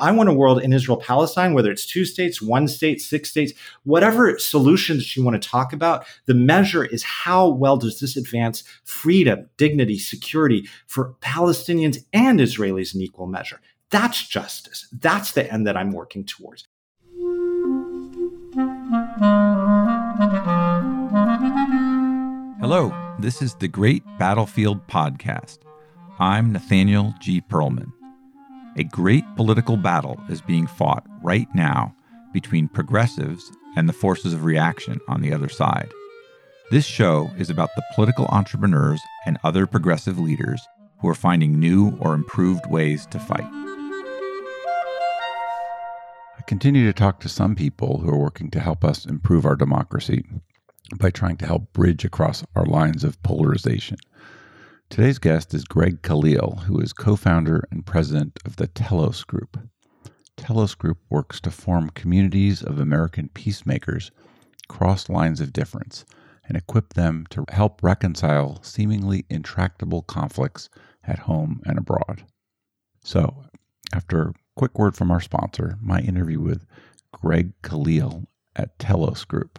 I want a world in Israel Palestine, whether it's two states, one state, six states, whatever solutions you want to talk about. The measure is how well does this advance freedom, dignity, security for Palestinians and Israelis in equal measure. That's justice. That's the end that I'm working towards. Hello, this is the Great Battlefield Podcast. I'm Nathaniel G. Pearlman. A great political battle is being fought right now between progressives and the forces of reaction on the other side. This show is about the political entrepreneurs and other progressive leaders who are finding new or improved ways to fight. I continue to talk to some people who are working to help us improve our democracy by trying to help bridge across our lines of polarization. Today's guest is Greg Khalil, who is co founder and president of the Telos Group. Telos Group works to form communities of American peacemakers cross lines of difference and equip them to help reconcile seemingly intractable conflicts at home and abroad. So, after a quick word from our sponsor, my interview with Greg Khalil at Telos Group.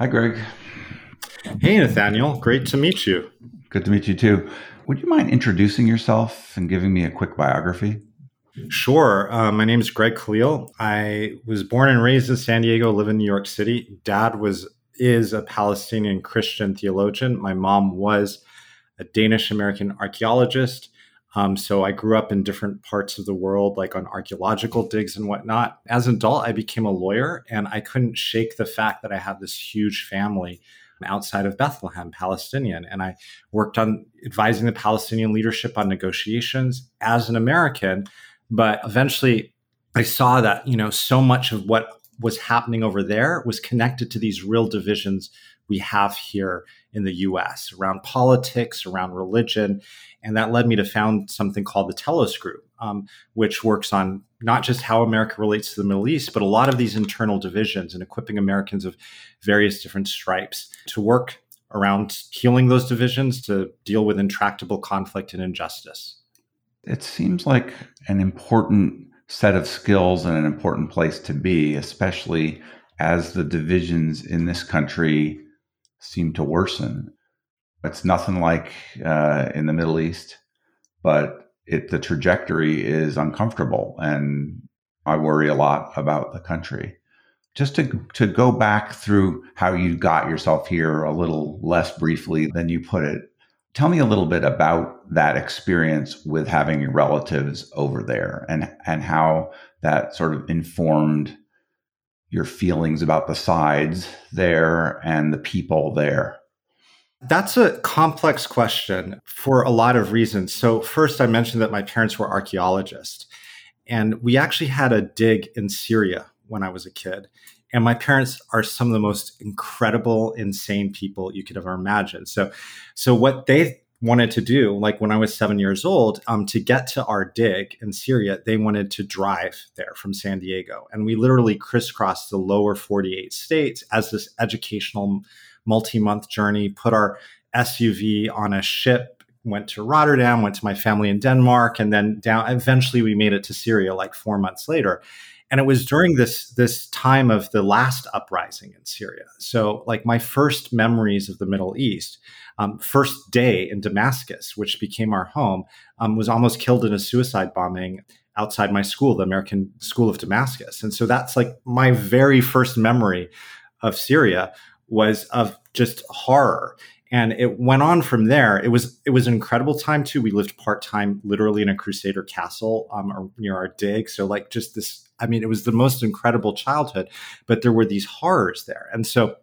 Hi, Greg. Hey, Nathaniel. Great to meet you. Good to meet you too. Would you mind introducing yourself and giving me a quick biography? Sure. Uh, my name is Greg Khalil. I was born and raised in San Diego, live in New York City. Dad was is a Palestinian Christian theologian. My mom was a Danish American archaeologist. Um, so I grew up in different parts of the world, like on archaeological digs and whatnot. As an adult, I became a lawyer, and I couldn't shake the fact that I had this huge family outside of Bethlehem, Palestinian. And I worked on advising the Palestinian leadership on negotiations as an American. But eventually, I saw that you know so much of what was happening over there was connected to these real divisions we have here in the US around politics, around religion. And that led me to found something called the Telos Group, um, which works on not just how America relates to the Middle East, but a lot of these internal divisions and equipping Americans of various different stripes to work around healing those divisions to deal with intractable conflict and injustice. It seems like an important set of skills and an important place to be, especially as the divisions in this country seem to worsen. It's nothing like uh, in the Middle East, but it the trajectory is uncomfortable, and I worry a lot about the country. Just to to go back through how you got yourself here a little less briefly than you put it. Tell me a little bit about that experience with having your relatives over there and and how that sort of informed your feelings about the sides there and the people there? That's a complex question for a lot of reasons. So, first, I mentioned that my parents were archaeologists, and we actually had a dig in Syria when I was a kid. And my parents are some of the most incredible, insane people you could ever imagine. So, so what they wanted to do, like when I was seven years old, um, to get to our dig in Syria, they wanted to drive there from San Diego. And we literally crisscrossed the lower 48 states as this educational multi month journey, put our SUV on a ship, went to Rotterdam, went to my family in Denmark, and then down. Eventually, we made it to Syria like four months later and it was during this this time of the last uprising in Syria. So, like my first memories of the Middle East, um, first day in Damascus, which became our home, um, was almost killed in a suicide bombing outside my school, the American School of Damascus. And so that's like my very first memory of Syria was of just horror and it went on from there. It was it was an incredible time too. We lived part-time literally in a crusader castle um, near our dig. So like just this i mean it was the most incredible childhood but there were these horrors there. And so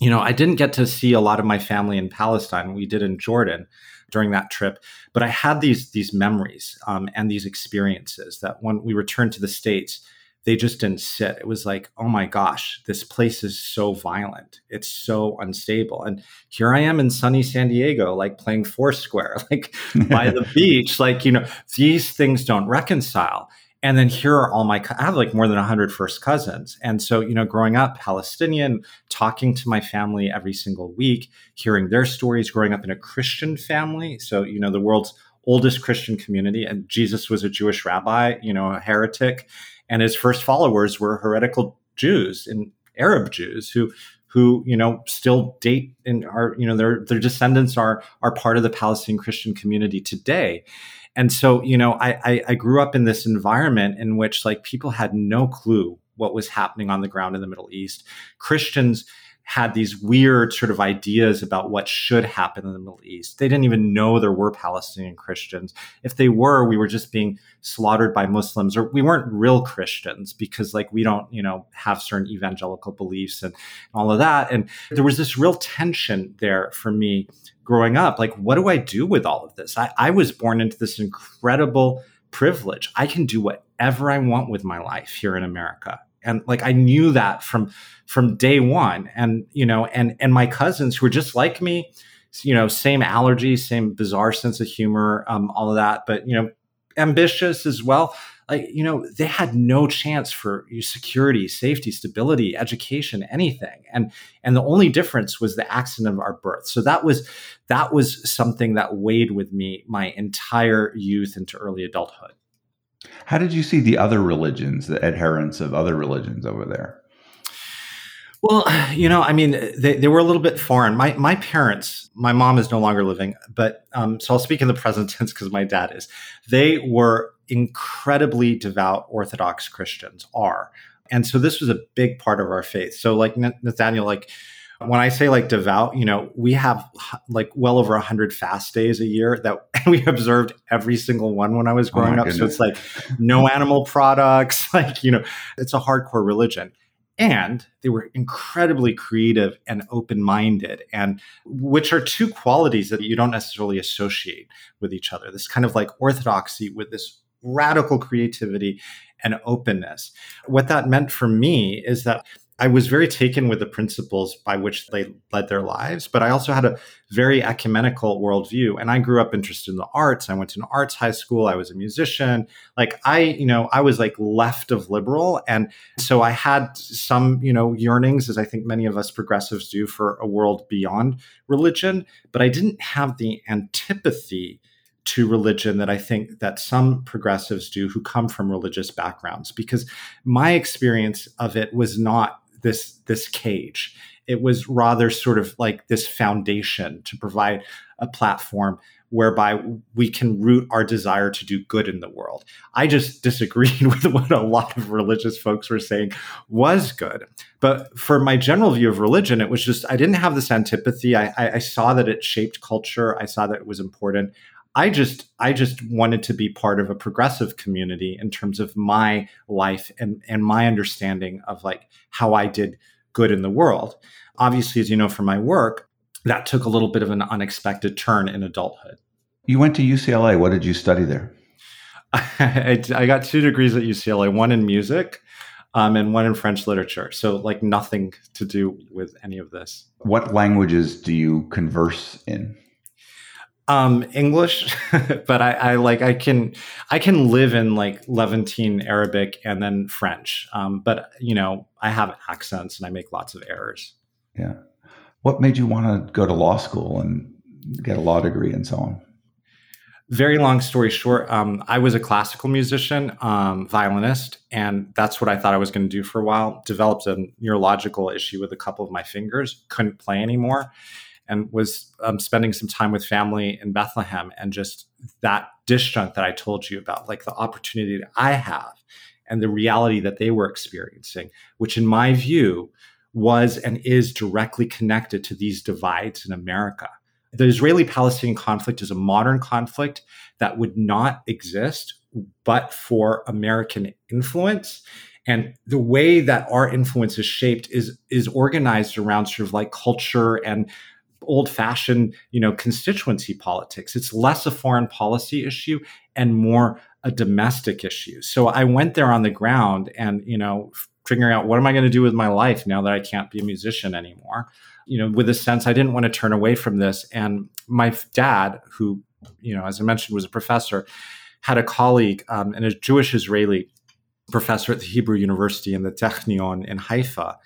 you know, I didn't get to see a lot of my family in Palestine. We did in Jordan during that trip, but I had these these memories um, and these experiences that when we returned to the states, they just didn't sit. It was like, oh my gosh, this place is so violent. It's so unstable. And here I am in sunny San Diego, like playing Foursquare, like by the beach. Like, you know, these things don't reconcile and then here are all my i have like more than 100 first cousins and so you know growing up palestinian talking to my family every single week hearing their stories growing up in a christian family so you know the world's oldest christian community and jesus was a jewish rabbi you know a heretic and his first followers were heretical jews and arab jews who who you know still date and are you know their their descendants are are part of the palestinian christian community today and so, you know, I, I, I grew up in this environment in which like people had no clue what was happening on the ground in the Middle East. Christians had these weird sort of ideas about what should happen in the Middle East. They didn't even know there were Palestinian Christians. If they were, we were just being slaughtered by Muslims, or we weren't real Christians because, like, we don't, you know, have certain evangelical beliefs and all of that. And there was this real tension there for me growing up like what do i do with all of this I, I, was born into this incredible privilege i can do whatever i want with my life here in america and like i knew that from from day one. And you know and and my cousins who were just like me you know same allergies same bizarre sense of humor um, all of that but you know ambitious as well. Like you know they had no chance for security safety stability education anything. And and the only difference was the accident of our birth. So that was that was something that weighed with me my entire youth into early adulthood how did you see the other religions the adherents of other religions over there well, you know, I mean, they, they were a little bit foreign. My my parents, my mom is no longer living, but um, so I'll speak in the present tense because my dad is. They were incredibly devout Orthodox Christians are. And so this was a big part of our faith. So, like Nathaniel, like when I say like devout, you know, we have like well over 100 fast days a year that we observed every single one when I was oh growing oh up. Goodness. So it's like no animal products, like, you know, it's a hardcore religion. And they were incredibly creative and open minded, and which are two qualities that you don't necessarily associate with each other. This kind of like orthodoxy with this radical creativity and openness. What that meant for me is that I was very taken with the principles by which they led their lives, but I also had a very ecumenical worldview. And I grew up interested in the arts. I went to an arts high school. I was a musician. Like I, you know, I was like left of liberal. And so I had some, you know, yearnings, as I think many of us progressives do, for a world beyond religion. But I didn't have the antipathy to religion that I think that some progressives do who come from religious backgrounds because my experience of it was not this this cage it was rather sort of like this foundation to provide a platform whereby we can root our desire to do good in the world. I just disagreed with what a lot of religious folks were saying was good. But for my general view of religion, it was just, I didn't have this antipathy. I, I, I saw that it shaped culture. I saw that it was important. I just I just wanted to be part of a progressive community in terms of my life and and my understanding of like how I did good in the world. Obviously, as you know from my work, that took a little bit of an unexpected turn in adulthood. You went to UCLA. What did you study there? I, I got two degrees at UCLA, one in music um, and one in French literature. So, like, nothing to do with any of this. What languages do you converse in? Um english but I, I like i can i can live in like levantine arabic and then french. Um but you know i have accents and i make lots of errors. Yeah. What made you want to go to law school and get a law degree and so on? Very long story short um, i was a classical musician um, violinist and that's what i thought i was going to do for a while. Developed a neurological issue with a couple of my fingers. Couldn't play anymore and was um, spending some time with family in Bethlehem and just that disjunct that I told you about, like the opportunity that I have and the reality that they were experiencing, which in my view was and is directly connected to these divides in America. The Israeli Palestinian conflict is a modern conflict that would not exist but for American influence And the way that our influence is shaped is is organized around sort of like culture and old fashioned, you know, constituency politics. It's less a foreign policy issue and more a domestic issue. So I went there on the ground and, you know, figuring out what am I going to do with my life now that I can't be a musician anymore. You know, with a sense I didn't want to turn away from this. And my dad, who, you know, as I mentioned, was a professor, had a colleague um, and a Jewish Israeli professor at the Hebrew University in the Technion in Haifa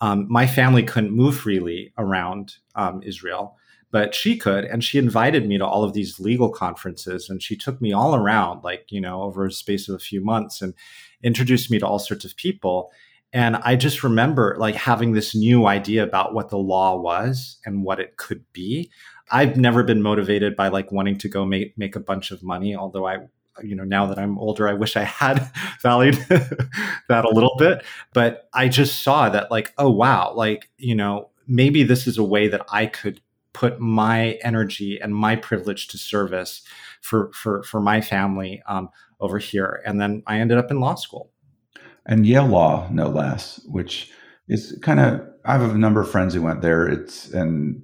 um, my family couldn't move freely around um, Israel, but she could. And she invited me to all of these legal conferences and she took me all around, like, you know, over a space of a few months and introduced me to all sorts of people. And I just remember like having this new idea about what the law was and what it could be. I've never been motivated by like wanting to go make, make a bunch of money, although I you know now that i'm older i wish i had valued that a little bit. But i just saw that like oh wow like you know maybe this is a way that i could put my energy and my privilege to service for for for my family um, over here. And then i ended up in law school. And yale law no less which is kind of i have a number of friends who went there. It's and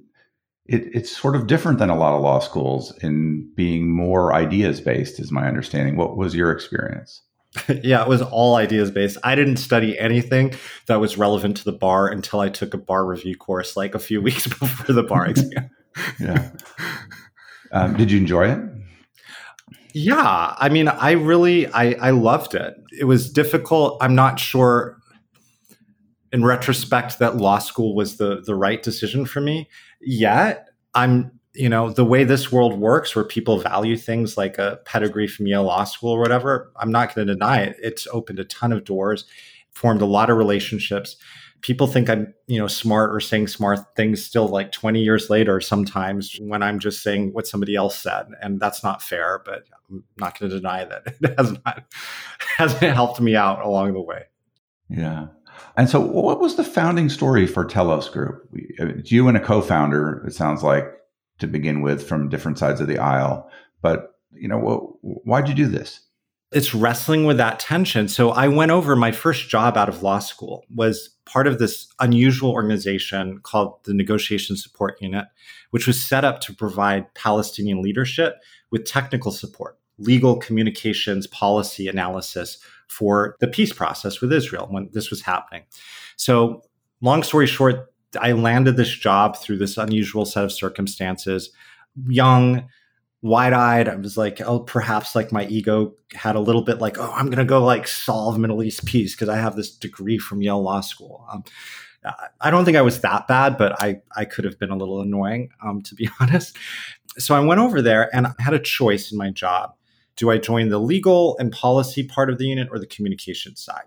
it, it's sort of different than a lot of law schools in being more ideas based, is my understanding. What was your experience? yeah, it was all ideas based. I didn't study anything that was relevant to the bar until I took a bar review course like a few weeks before the bar exam. yeah. Um, did you enjoy it? Yeah, I mean, I really, I, I loved it. It was difficult. I'm not sure in retrospect that law school was the the right decision for me yet i'm you know the way this world works where people value things like a pedigree from yale law school or whatever i'm not going to deny it. It's opened a ton of doors formed a lot of relationships. People think i'm you know smart or saying smart things still like 20 years later sometimes when i'm just saying what somebody else said and that's not fair but i'm not going to deny that it has not hasn't helped me out along the way. Yeah and so, what was the founding story for Telos Group? You and a co-founder. It sounds like to begin with, from different sides of the aisle. But you know, why'd you do this? It's wrestling with that tension. So I went over my first job out of law school was part of this unusual organization called the Negotiation Support Unit, which was set up to provide Palestinian leadership with technical support, legal communications, policy analysis for the peace process with Israel when this was happening. So, long story short, I landed this job through this unusual set of circumstances. Young, wide eyed. I was like, oh, perhaps like my ego had a little bit like, oh, I'm going to go like solve Middle East peace because I have this degree from Yale Law School. Um, I don't think I was that bad, but I, I could have been a little annoying, um, to be honest. So I went over there and I had a choice in my job do I join the legal and policy part of the unit or the communication side?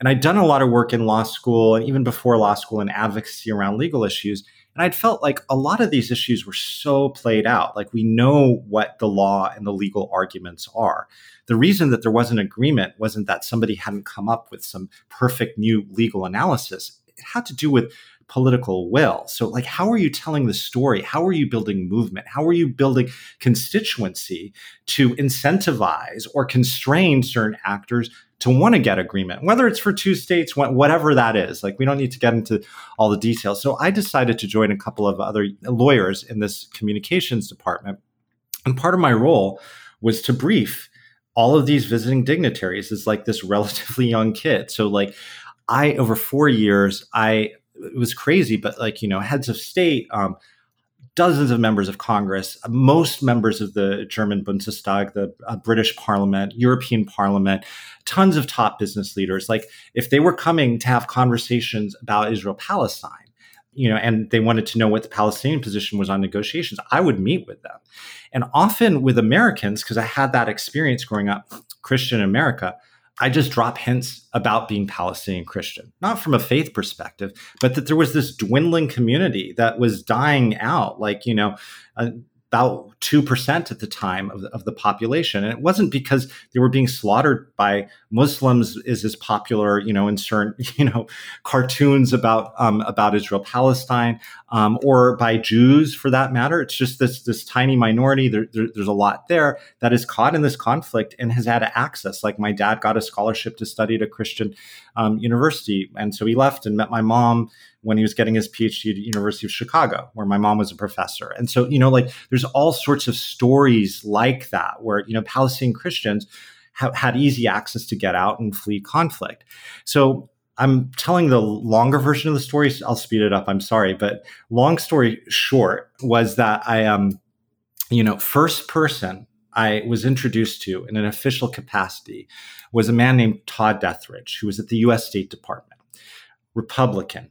And I'd done a lot of work in law school and even before law school in advocacy around legal issues. And I'd felt like a lot of these issues were so played out. Like we know what the law and the legal arguments are. The reason that there wasn't agreement wasn't that somebody hadn't come up with some perfect new legal analysis. It had to do with political will. So, like, how are you telling the story? How are you building movement? How are you building constituency to incentivize or constrain certain actors to want to get agreement, whether it's for two states, whatever that is? Like, we don't need to get into all the details. So, I decided to join a couple of other lawyers in this communications department. And part of my role was to brief all of these visiting dignitaries as like this relatively young kid. So, like, I, over four years, I it was crazy, but like, you know, heads of state, um, dozens of members of Congress, most members of the German Bundestag, the uh, British Parliament, European Parliament, tons of top business leaders. Like, if they were coming to have conversations about Israel Palestine, you know, and they wanted to know what the Palestinian position was on negotiations, I would meet with them. And often with Americans, because I had that experience growing up Christian America, I just drop hints about being Palestinian Christian, not from a faith perspective, but that there was this dwindling community that was dying out, like, you know, uh, about 2% at the time of the, of the population. And it wasn't because they were being slaughtered by Muslims is as popular, you know, in certain, you know, cartoons about, um, about Israel Palestine. um, or by Jews for that matter. It's just this this tiny minority. There, there, there's a lot there that is caught in this conflict and has had access. Like my dad got a scholarship to study at a Christian um, university, and so he left and met my mom when he was getting his PhD at University of Chicago, where my mom was a professor. And so, you know, like there's all sorts of stories like that where, you know, Palestinian Christians have had easy access to get out and flee conflict. So I'm telling the longer version of the story. I'll speed it up. I'm sorry, but long story short was that I um, you know, first person I was introduced to in an official capacity was a man named Todd Deatherage, who was at the U.S. State Department, Republican,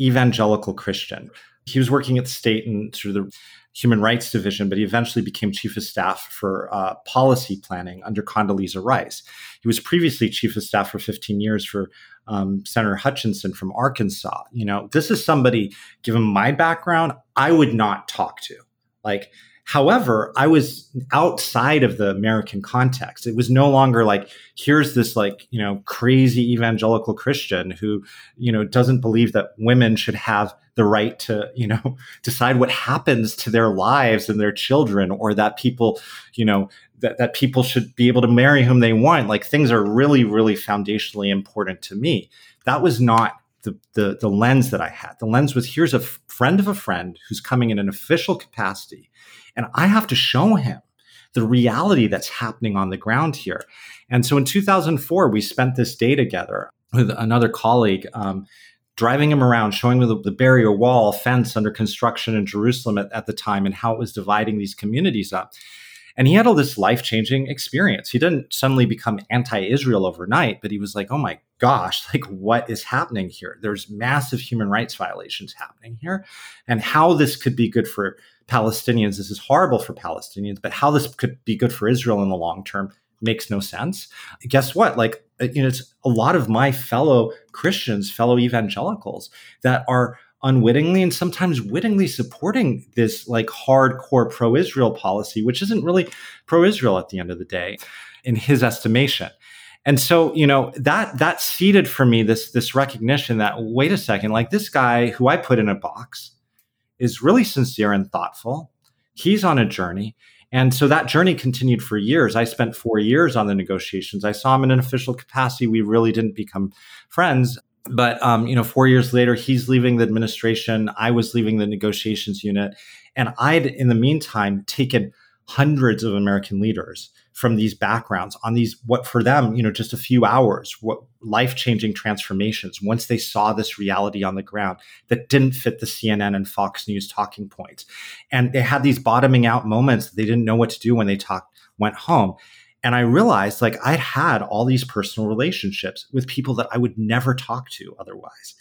evangelical Christian. He was working at the state and sort of the Human Rights Division, but he eventually became chief of staff for uh, policy planning under Condoleezza Rice. He was previously chief of staff for 15 years for um, Senator Hutchinson from Arkansas. You know, this is somebody, given my background, I would not talk to. Like, However, I was outside of the American context. It was no longer like, here's this like, you know, crazy evangelical Christian who, you know, doesn't believe that women should have the right to, you know, decide what happens to their lives and their children, or that people, you know, that, that people should be able to marry whom they want. Like things are really, really foundationally important to me. That was not the, the, the lens that I had. The lens was here's a f- friend of a friend who's coming in an official capacity and I have to show him the reality that's happening on the ground here. And so in 2004, we spent this day together with another colleague, um, driving him around, showing him the, the, barrier wall fence under construction in Jerusalem at, at the time and how it was dividing these communities up. And he had all this life changing experience. He didn't suddenly become anti Israel overnight, but he was like, oh my gosh, like what is happening here? There's massive human rights violations happening here. And how this could be good for Palestinians, this is horrible for Palestinians, but how this could be good for Israel in the long term makes no sense. Guess what? Like, uh, you know, it's a lot of my fellow Christians, fellow evangelicals that are unwittingly and sometimes wittingly supporting this like hardcore pro-Israel policy, which isn't really pro-Israel at the end of the day, in his estimation. And so, you know, that that seeded for me this this recognition that wait a second, like this guy who I put in a box, is really sincere and thoughtful. He's on a journey. And so that journey continued for years. I spent four years on the negotiations. I saw him in an official capacity. We really didn't become friends. But um, you know, four years later, he's leaving the administration. I was leaving the negotiations unit, and I'd, in the meantime, taken hundreds of American leaders from these backgrounds on these what for them you know just a few hours what life-changing transformations once they saw this reality on the ground that didn't fit the CNN and Fox News talking points. And they had these bottoming out moments they didn't know what to do when they talked went home. And I realized like I'd had all these personal relationships with people that I would never talk to otherwise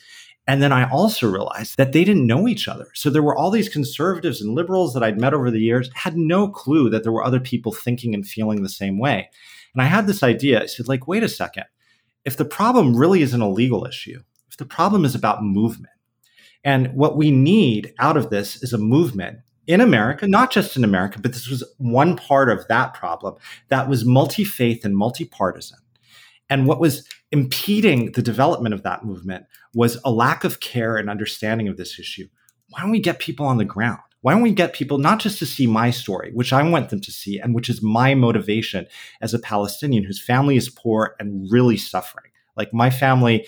and then I also realized that they didn't know each other. So there were all these conservatives and liberals that I'd met over the years, had no clue that there were other people thinking and feeling the same way. And I had this idea. I said, like, wait a second. If the problem really isn't a legal issue, if the problem is about movement, and what we need out of this is a movement in America, not just in America, but this was one part of that problem that was multi faith and multi partisan. And what was impeding the development of that movement was a lack of care and understanding of this issue. Why don't we get people on the ground? Why don't we get people not just to see my story, which I want them to see, and which is my motivation as a Palestinian whose family is poor and really suffering? Like my family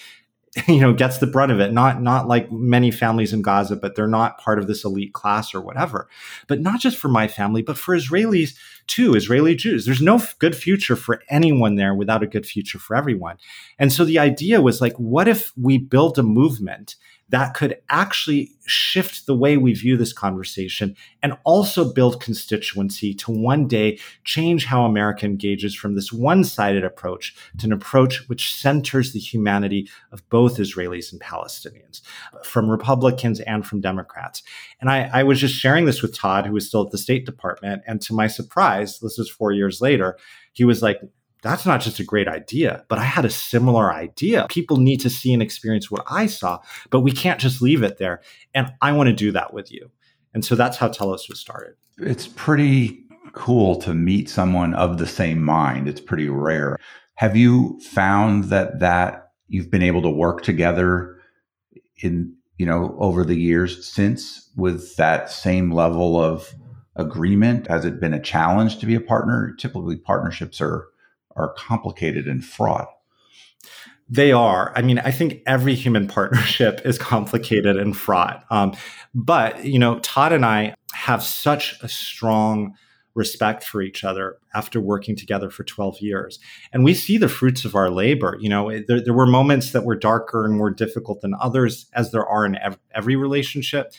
you know gets the brunt of it. Not not like many families in gaza but they're not part of this elite class or whatever. But not just for my family but for israelis too israeli jews. There's no good future for anyone there without a good future for everyone. And so the idea was like what if we built a movement that could actually shift the way we view this conversation and also build constituency to one day change how America engages from this one sided approach to an approach which centers the humanity of both Israelis and Palestinians, from Republicans and from Democrats. And I, I was just sharing this with Todd, who was still at the State Department. And to my surprise, this is four years later, he was like, that's not just a great idea, but I had a similar idea. People need to see and experience what I saw, but we can't just leave it there. And I want to do that with you. And so that's how Telos was started. It's pretty cool to meet someone of the same mind. It's pretty rare. Have you found that that you've been able to work together in you know, over the years since with that same level of agreement? Has it been a challenge to be a partner? Typically, partnerships are are complicated and fraught. They are. I mean, I think every human partnership is complicated and fraught. Um, but you know, Todd and I have such a strong respect for each other after working together for 12 years. And we see the fruits of our labor. You know, there, there were moments that were darker and more difficult than others, as there are in ev- every relationship.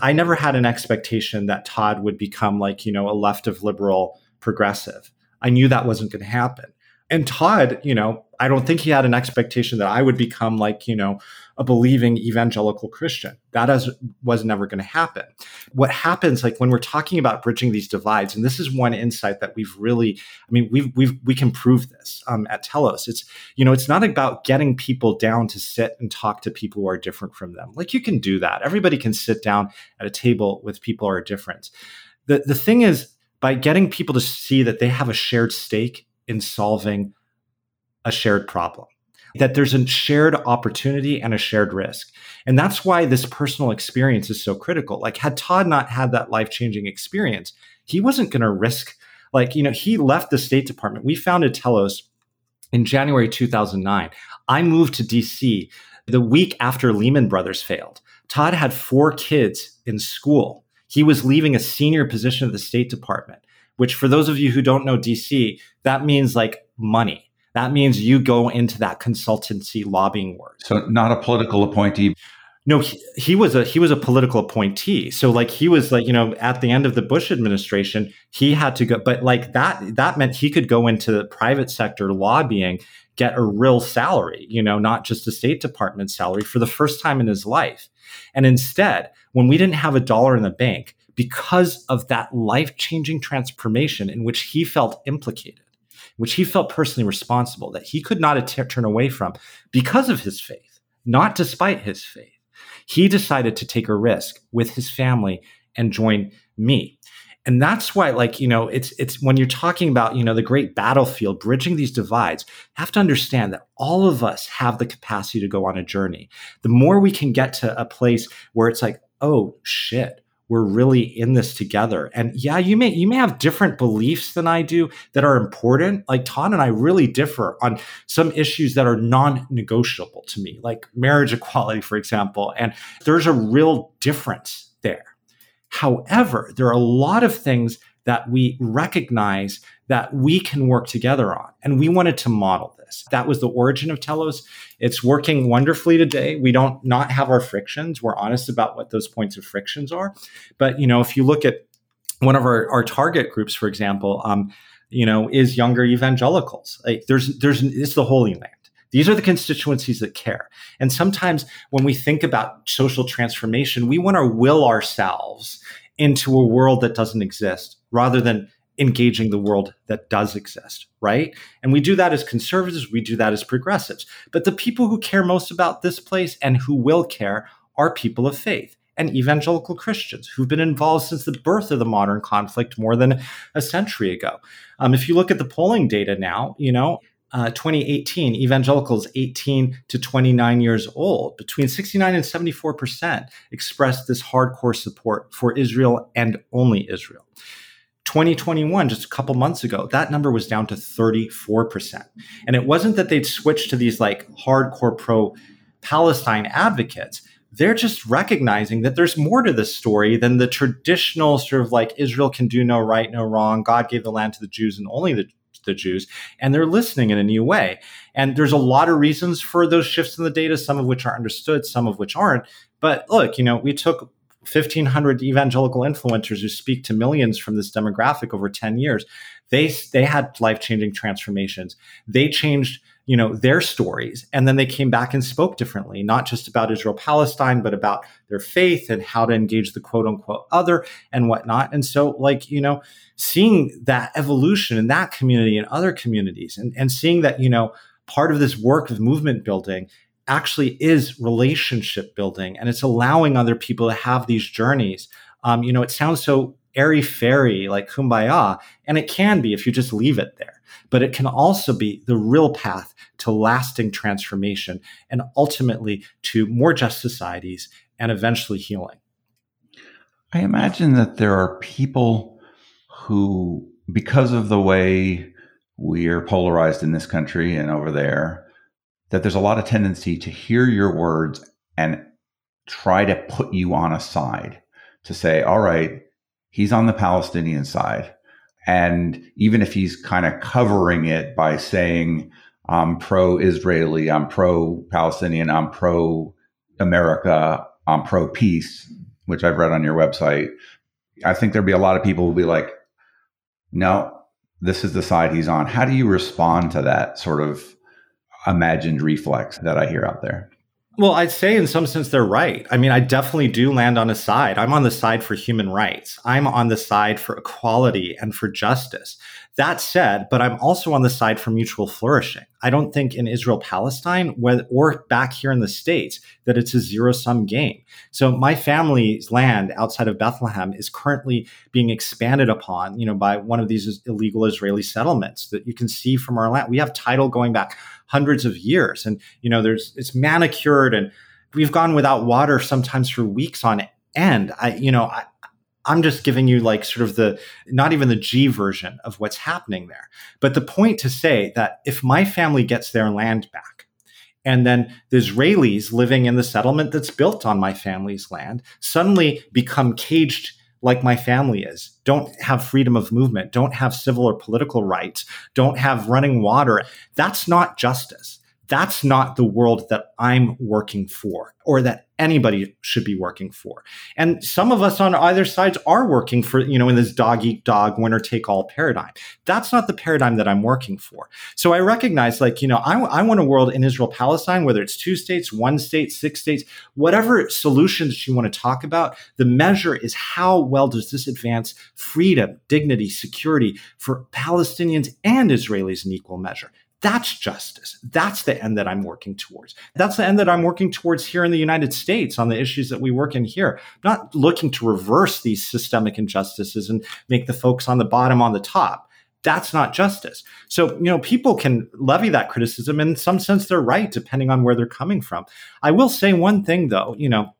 I never had an expectation that Todd would become like, you know, a left of liberal progressive. I knew that wasn't going to happen. And Todd, you know, I don't think he had an expectation that I would become like, you know, a believing evangelical Christian. That is, was never going to happen. What happens, like when we're talking about bridging these divides, and this is one insight that we've really, I mean, we've we've we can prove this um, at Telos. It's you know, it's not about getting people down to sit and talk to people who are different from them. Like you can do that. Everybody can sit down at a table with people who are different. The the thing is, by getting people to see that they have a shared stake in solving a shared problem that there's a shared opportunity and a shared risk. And that's why this personal experience is so critical. Like, had Todd not had that life changing experience, he wasn't going to risk, like, you know, he left the State Department. We founded Telos in January 2009. I moved to DC the week after Lehman Brothers failed. Todd had four kids in school. He was leaving a senior position at the State Department, which, for those of you who don't know DC, that means like money that means you go into that consultancy lobbying work. So not a political appointee. No, he, he, was a he was a political appointee. So like he was like you know at the end of the Bush administration, he had to go. But like that that meant he could go into the private sector lobbying, get a real salary. You know, not just a State Department salary for the first time in his life. And instead, when we didn't have a dollar in the bank, because of that life changing transformation in which he felt implicated which he felt personally responsible that he could not turn away from because of his faith, not despite his faith. He decided to take a risk with his family and join me. And that's why, like, you know, it's it's when you're talking about, you know, the great battlefield, bridging these divides, you have to understand that all of us have the capacity to go on a journey. The more we can get to a place where it's like, oh shit, we're really in this together. And yeah, you may you may have different beliefs than I do that are important. Like Todd and I really differ on some issues that are non-negotiable to me, like marriage equality, for example. And there's a real difference there. However, there are a lot of things that we recognize that we can work together on. And we wanted to model this. That was the origin of Telos. It's working wonderfully today. We don't not have our frictions. We're honest about what those points of frictions are. But you know, if you look at one of our, our target groups, for example, um, you know, is younger evangelicals. Like there's there's it's the Holy Land. These are the constituencies that care. And sometimes when we think about social transformation, we want to will ourselves into a world that doesn't exist rather than engaging the world that does exist, right? And we do that as conservatives, we do that as progressives. But the people who care most about this place and who will care are people of faith and evangelical Christians who've been involved since the birth of the modern conflict more than a century ago. Um, if you look at the polling data now, you know, uh, 2018, evangelicals 18 to 29 years old, between 69 and 74 percent expressed this hardcore support for Israel and only Israel. 2021, just a couple months ago, that number was down to 34%. And it wasn't that they'd switched to these like hardcore pro Palestine advocates. They're just recognizing that there's more to this story than the traditional sort of like Israel can do no right, no wrong. God gave the land to the Jews and only the the Jews, and they're listening in a new way. And there's a lot of reasons for those shifts in the data, some of which are understood, some of which aren't. But look, you know, we took 1,500 evangelical influencers who speak to millions from this demographic over 10 years. They, they had life changing transformations. They changed you know their stories and then they came back and spoke differently not just about israel palestine but about their faith and how to engage the quote unquote other and whatnot and so like you know seeing that evolution in that community and other communities and, and seeing that you know part of this work of movement building actually is relationship building and it's allowing other people to have these journeys. Um, you know, it sounds so airy fairy like kumbaya, and it can be if you just leave it there. But it can also be the real path to lasting transformation and ultimately to more just societies and eventually healing. I imagine that there are people who, because of the way we are polarized in this country and over there, that there's a lot of tendency to hear your words and try to put you on a side to say, all right, he's on the Palestinian side. And even if he's kind of covering it by saying, I'm pro Israeli, I'm pro Palestinian, I'm pro America, I'm pro peace, which I've read on your website, I think there'd be a lot of people who will be like, no, this is the side he's on. How do you respond to that sort of imagined reflex that I hear out there? Well, I'd say in some sense they're right. I mean, I definitely do land on a side. I'm on the side for human rights. I'm on the side for equality and for justice. That said, but I'm also on the side for mutual flourishing. I don't think in Israel Palestine or back here in the States that it's a zero sum game. So my family's land outside of Bethlehem is currently being expanded upon, you know, by one of these illegal Israeli settlements that you can see from our land. We have title going back hundreds of years and, you know, there's, it's manicured and we've gone without water sometimes for weeks on end. I, you know, I, I'm just giving you like sort of the not even the G version of what's happening there. But the point to say that if my family gets their land back, and then the Israelis living in the settlement that's built on my family's land suddenly become caged like my family is, don't have freedom of movement, don't have civil or political rights, don't have running water. That's not justice that's not the world that I'm working for or that anybody should be working for. And some of us on either sides are working for, you know, in this dog eat dog, winner take all paradigm. That's not the paradigm that I'm working for. So I recognize, like, you know, I, I want a world in Israel Palestine, whether it's two states, one state, six states, whatever solutions you want to talk about, the measure is how well does this advance freedom, dignity, security for Palestinians and Israelis in equal measure. That's justice. That's the end that I'm working towards. That's the end that I'm working towards here in the United States on the issues that we work in here. I'm not looking to reverse these systemic injustices and make the folks on the bottom on the top. That's not justice. So, you know, people can levy that criticism. And in some sense, they're right, depending on where they're coming from. I will say one thing, though, you know,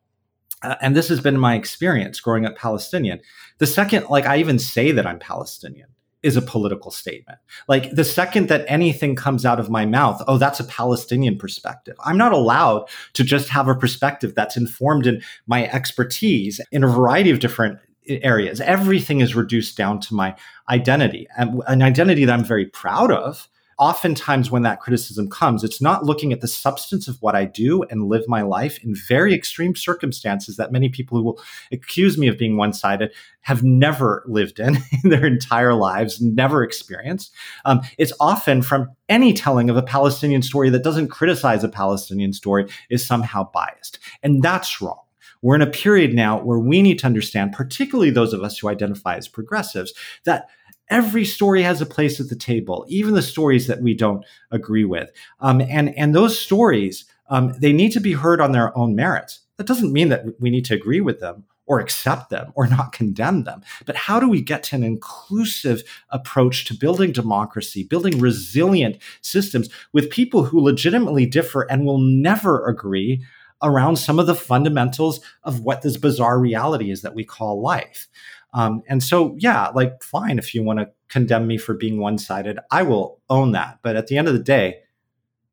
uh, and this has been my experience growing up Palestinian. The second, like, I even say that I'm Palestinian, is a political statement. Like the second that anything comes out of my mouth, oh, that's a Palestinian perspective. I'm not allowed to just have a perspective that's informed in my expertise in a variety of different areas. Everything is reduced down to my identity, an identity that I'm very proud of oftentimes when that criticism comes, it's not looking at the substance of what I do and live my life in very extreme circumstances that many people who will accuse me of being one sided have never lived in in their entire lives, never experienced. Um, it's often from any telling of a Palestinian story that doesn't criticize a Palestinian story is somehow biased. And that's wrong. We're in a period now where we need to understand, particularly those of us who identify as progressives, that every story has a place at the table, even the stories that we don't agree with. Um, and, and those stories, um, they need to be heard on their own merits. That doesn't mean that we need to agree with them or accept them or not condemn them. But how do we get to an inclusive approach to building democracy, building resilient systems with people who legitimately differ and will never agree around some of the fundamentals of what this bizarre reality is that we call life? Um, and so, yeah, like, fine, if you want to condemn me for being one sided, I will own that. But at the end of the day,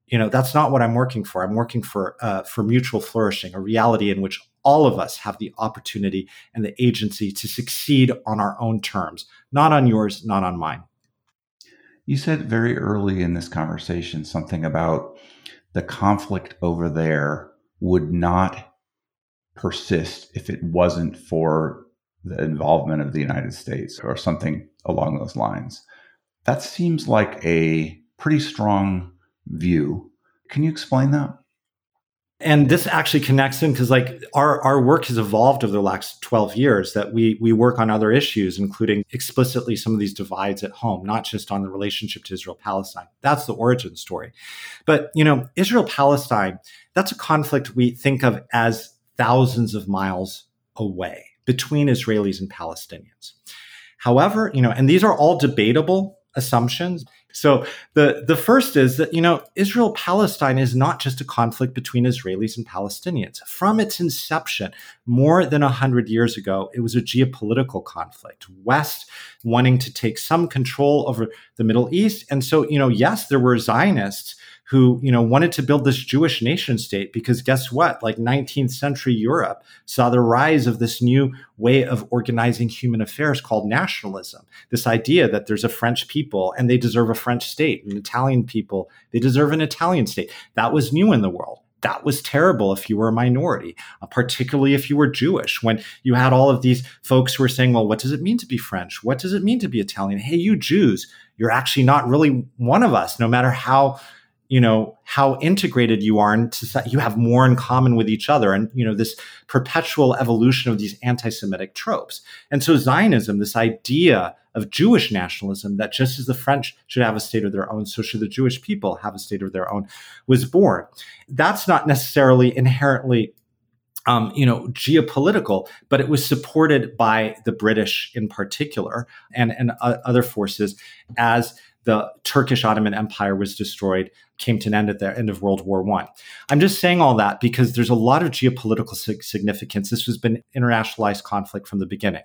you know, that's not what I'm working for. I'm working for uh, for mutual flourishing, a reality in which all of us have the opportunity and the agency to succeed on our own terms, not on yours, not on mine. You said very early in this conversation something about the conflict over there would not persist if it wasn't for the involvement of the United States or something along those lines. That seems like a pretty strong view. Can you explain that? And this actually connects in because like our, our work has evolved over the last 12 years that we we work on other issues, including explicitly some of these divides at home, not just on the relationship to Israel Palestine. That's the origin story. But you know, Israel Palestine, that's a conflict we think of as thousands of miles away between Israelis and Palestinians. However, you know, and these are all debatable assumptions. So the the first is that you know Israel Palestine is not just a conflict between Israelis and Palestinians. From its inception, more than a hundred years ago, it was a geopolitical conflict. West wanting to take some control over the Middle East, and so you know yes, there were Zionists who you know wanted to build this Jewish nation state because guess what? Like 19th century Europe saw the rise of this new way of organizing human affairs called nationalism. This idea that there's a French people and they deserve a French state, an Italian people they deserve an Italian state. That was new in the world that was terrible if you were a minority, uh, particularly if you were Jewish. When you had all of these folks who were saying, well, what does it mean to be French? What does it mean to be Italian? Hey, you Jews, you're actually not really one of us, no matter how you know how integrated you are and you have more in common with each other and you know this perpetual evolution of these anti-semitic tropes. And so zionism this idea of jewish nationalism that just as the french should have a state of their own so should the jewish people have a state of their own was born. That's not necessarily inherently um, you know, geopolitical, but it was supported by the British in particular and, and uh, other forces as the Turkish Ottoman Empire was destroyed, came to an end at the end of World War One. I'm just saying all that because there's a lot of geopolitical significance. This has been internationalized conflict from the beginning.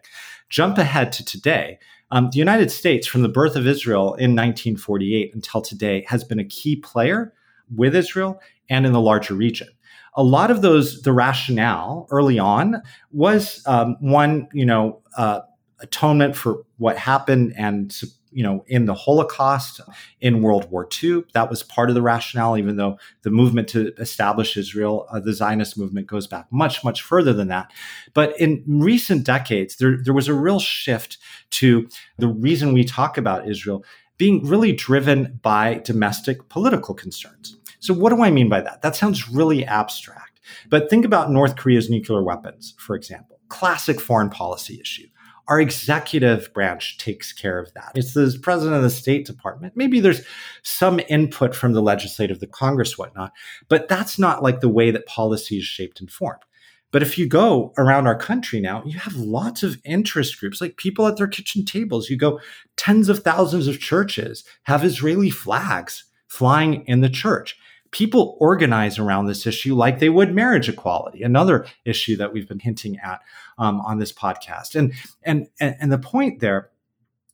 Jump ahead to today. Um, the United States, from the birth of Israel in 1948 until today, has been a key player with Israel and in the larger region a lot of those the rationale early on was um, one you know uh, atonement for what happened and you know, in the Holocaust, in World War II. That was part of the rationale, even though the movement to establish Israel, uh, the Zionist movement, goes back much, much further than that. But in recent decades, there, there was a real shift to the reason we talk about Israel being really driven by domestic political concerns. So, what do I mean by that? That sounds really abstract. But think about North Korea's nuclear weapons, for example. Classic foreign policy issue our executive branch takes care of that. It's the president of the State Department. Maybe there's some input from the legislative, the Congress, whatnot, but that's not like the way that policy is shaped and formed. But if you go around our country now, you have lots of interest groups, like people at their kitchen tables. You go, tens of thousands of churches have Israeli flags flying in the church people organize around this issue like they would marriage equality, another issue that we've been hinting at um, on this podcast. And, and, and the point there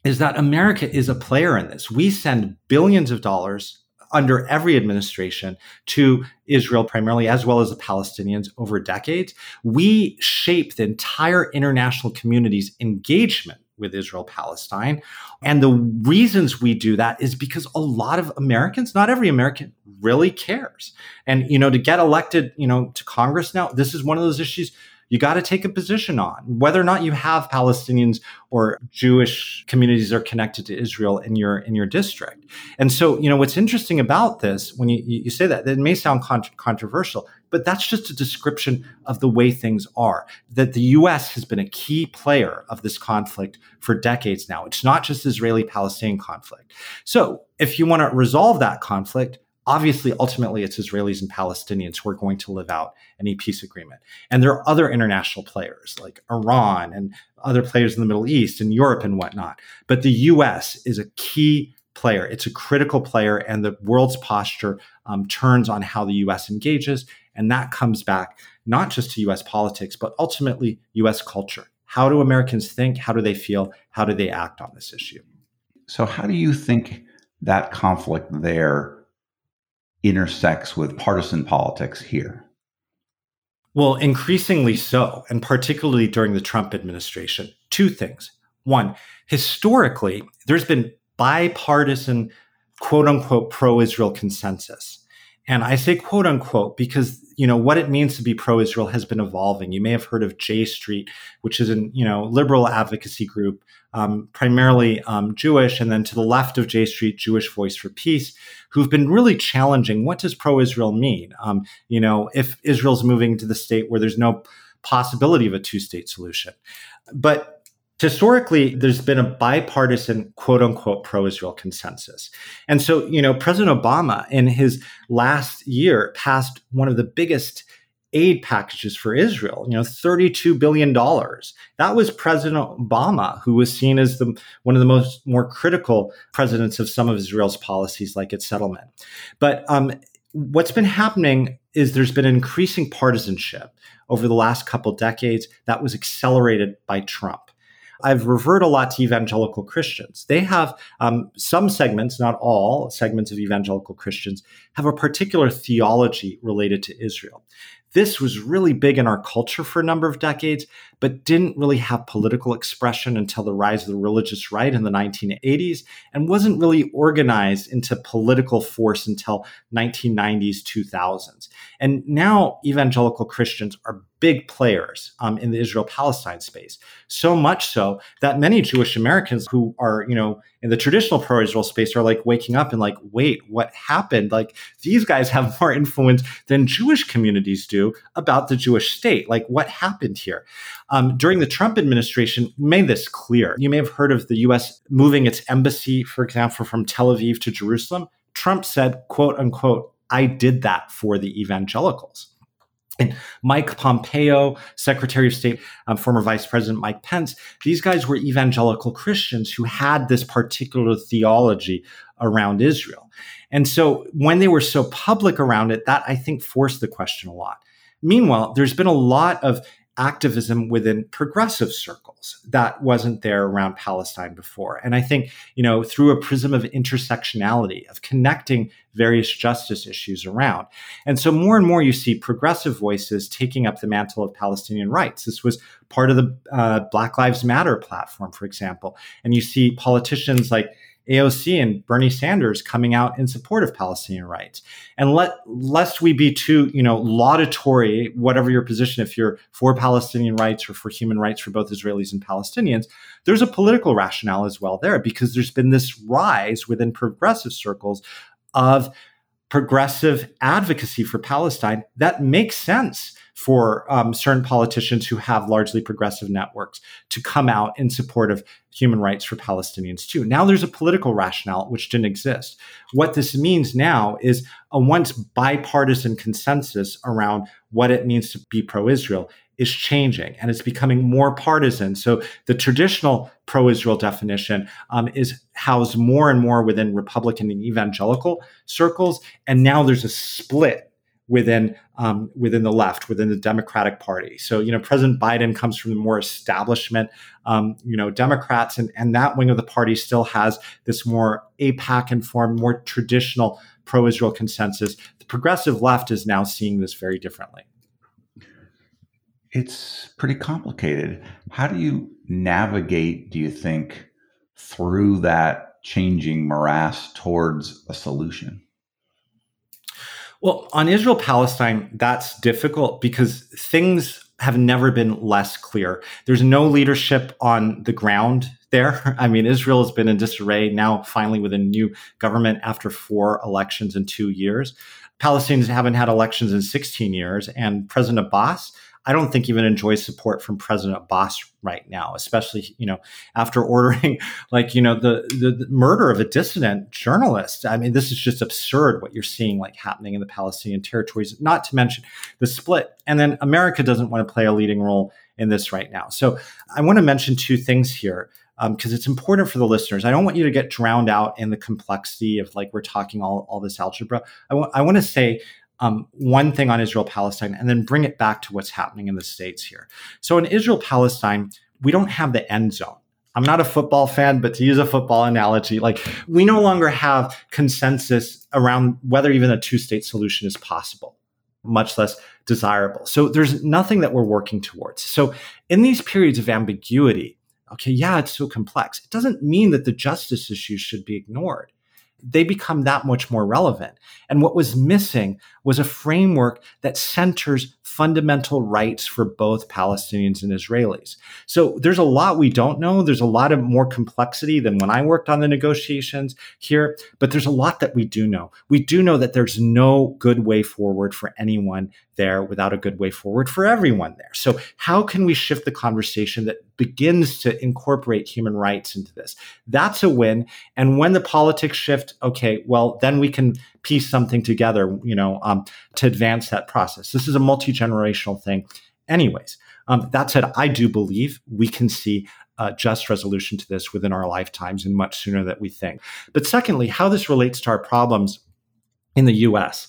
is that America is a player in this. We send billions of dollars under every administration to Israel primarily, as well as the Palestinians over decades. We shape the entire international community's engagement with Israel Palestine. And the reasons we do that is because a lot of Americans, not every American, really cares. And, you know, to get elected, you know, to Congress now, this is one of those issues you got to take a position on whether or not you have Palestinians or Jewish communities are connected to Israel in your in your district. And so, you know, what's interesting about this when you, you say that, it may sound controversial, but that's just a description of the way things are. That the U.S. has been a key player of this conflict for decades now. It's not just Israeli-Palestinian conflict. So, if you want to resolve that conflict, obviously, ultimately, it's Israelis and Palestinians who are going to live out any peace agreement. And there are other international players like Iran and other players in the Middle East and Europe and whatnot. But the US is a key player. It's a critical player, and the world's posture um, turns on how the US engages. And that comes back not just to US politics, but ultimately US culture. How do Americans think? How do they feel? How do they act on this issue? So, how do you think that conflict there intersects with partisan politics here? Well, increasingly so, and particularly during the Trump administration. Two things. One, historically, there's been bipartisan, quote unquote, pro Israel consensus. And I say quote unquote because you know what it means to be pro-Israel has been evolving. You may have heard of J Street, which is a you know liberal advocacy group, um, primarily um, Jewish, and then to the left of J Street, Jewish Voice for Peace, who've been really challenging what does pro-Israel mean. Um, you know, if Israel's moving to the state where there's no possibility of a two-state solution, but historically there's been a bipartisan quote unquote pro-israel consensus and so you know president obama in his last year passed one of the biggest aid packages for Israel, you know, $32 billion. That was President Obama, who was seen as the, one of the most more critical presidents of some of Israel's policies, like its settlement. But um, what's been happening is there's been increasing partisanship over the last couple decades that was accelerated by Trump. I've referred a lot to evangelical Christians. They have um, some segments, not all segments of evangelical Christians, have a particular theology related to Israel. This was really big in our culture for a number of decades, but didn't really have political expression until the rise of the religious right in the 1980s and wasn't really organized into political force until 1990s 2000s and now evangelical christians are big players um, in the Israel-Palestine space. So much so that many Jewish Americans who are, you know, in the traditional pro-Israel space are like waking up and like, wait, what happened? Like these guys have more influence than Jewish communities do about the Jewish state. Like what happened here? Um, during the Trump administration, made this clear. You may have heard of the U.S. moving its embassy, for example, from Tel Aviv to Jerusalem. Trump said, quote unquote, I did that for the evangelicals. And Mike Pompeo, Secretary of State, um, former Vice President Mike Pence, these guys were evangelical Christians who had this particular theology around Israel. And so when they were so public around it, that I think forced the question a lot. Meanwhile, there's been a lot of activism within progressive circles that wasn't there around Palestine before. And I think, you know, through a prism of intersectionality, of connecting various justice issues around. And so more and more you see progressive voices taking up the mantle of Palestinian rights. This was part of the uh, Black Lives Matter platform, for example. And you see politicians like AOC and Bernie Sanders coming out in support of Palestinian rights. And let lest we be too, you know, laudatory, whatever your position, if you're for Palestinian rights or for human rights for both Israelis and Palestinians, there's a political rationale as well there because there's been this rise within progressive circles of progressive advocacy for Palestine that makes sense for um, certain politicians who have largely progressive networks to come out in support of human rights for Palestinians too. Now there's a political rationale which didn't exist. What this means now is a once bipartisan consensus around what it means to be pro Israel is changing and it's becoming more partisan. So the traditional pro Israel definition um, is housed more and more within Republican and evangelical circles. And now there's a split within um, within the left, within the Democratic Party. So, you know, President Biden comes from the more establishment, um, you know, Democrats, and, and that wing of the party still has this more AIPAC informed, more traditional pro-Israel consensus. The progressive left is now seeing this very differently. It's pretty complicated. How do you navigate, do you think, through that changing morass towards a solution? Well, on Israel Palestine, that's difficult because things have never been less clear. There's no leadership on the ground there. I mean, Israel has been in disarray now, finally, with a new government after four elections in two years. Palestinians haven't had elections in 16 years, and President Abbas I don't think even enjoys support from President Abbas right now, especially you know after ordering like you know the, the, the murder of a dissident journalist. I mean, this is just absurd what you're seeing like happening in the Palestinian territories. Not to mention the split, and then America doesn't want to play a leading role in this right now. So I want to mention two things here because um, it's important for the listeners. I don't want you to get drowned out in the complexity of like we're talking all, all this algebra. I want I want to say um, one thing on Israel Palestine and then bring it back to what's happening in the States here. So in Israel Palestine, we don't have the end zone. I'm not a football fan, but to use a football analogy, like we no longer have consensus around whether even a two state solution is possible, much less desirable. So there's nothing that we're working towards. So in these periods of ambiguity, okay, yeah, it's so complex. It doesn't mean that the justice issues should be ignored they become that much more relevant. And what was missing was a framework that centers fundamental rights for both Palestinians and Israelis. So there's a lot we don't know. There's a lot of more complexity than when I worked on the negotiations here, but there's a lot that we do know. We do know that there's no good way forward for anyone there without a good way forward for everyone there. So, how can we shift the conversation that begins to incorporate human rights into this? That's a win. And when the politics shift, okay, well, then we can piece something together, you know, um, to advance that process. This is a multi generational thing. Anyways, um, that said, I do believe we can see a just resolution to this within our lifetimes and much sooner than we think. But secondly, how this relates to our problems in the US.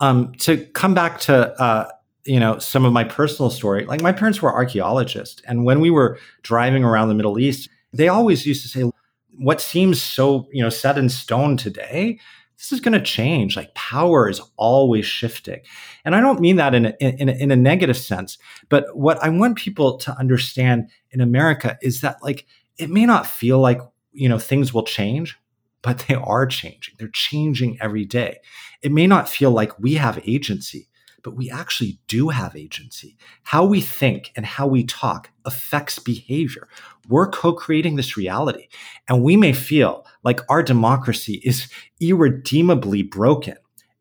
Um, to come back to uh, you know some of my personal story, like my parents were archaeologists, and when we were driving around the Middle East, they always used to say, "What seems so you know set in stone today." This is going to change. Like power is always shifting. And I don't mean that in a, in, a, in a negative sense, but what I want people to understand in America is that like it may not feel like, you know, things will change, but they are changing. They're changing every day. It may not feel like we have agency, but we actually do have agency. How we think and how we talk affects behavior. We're co creating this reality. And we may feel like our democracy is irredeemably broken.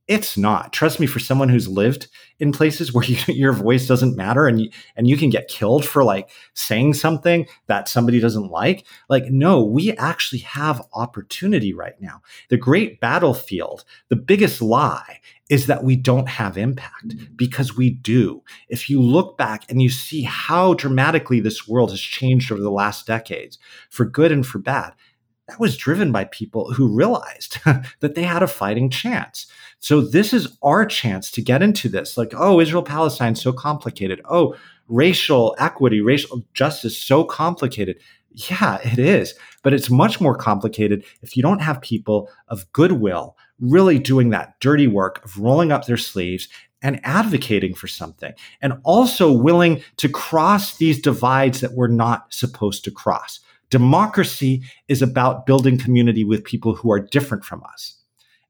It's not. Trust me, for someone who's lived in places where you, your voice doesn't matter and you, and you can get killed for like saying something that somebody doesn't like. Like, no, we actually have opportunity right now. The great battlefield, the biggest lie is that we don't have impact because we do. If you look back and you see how dramatically this world has changed over the last decades, for good and for bad, that was driven by people who realized that they had a fighting chance. So this is our chance to get into this. Like, oh, Israel Palestine so complicated. Oh, racial equity, racial justice so complicated. Yeah, it is. But it's much more complicated if you don't have people of goodwill really doing that dirty work of rolling up their sleeves and advocating for something and also willing to cross these divides that we're not supposed to cross. Democracy is about building community with people who are different from us.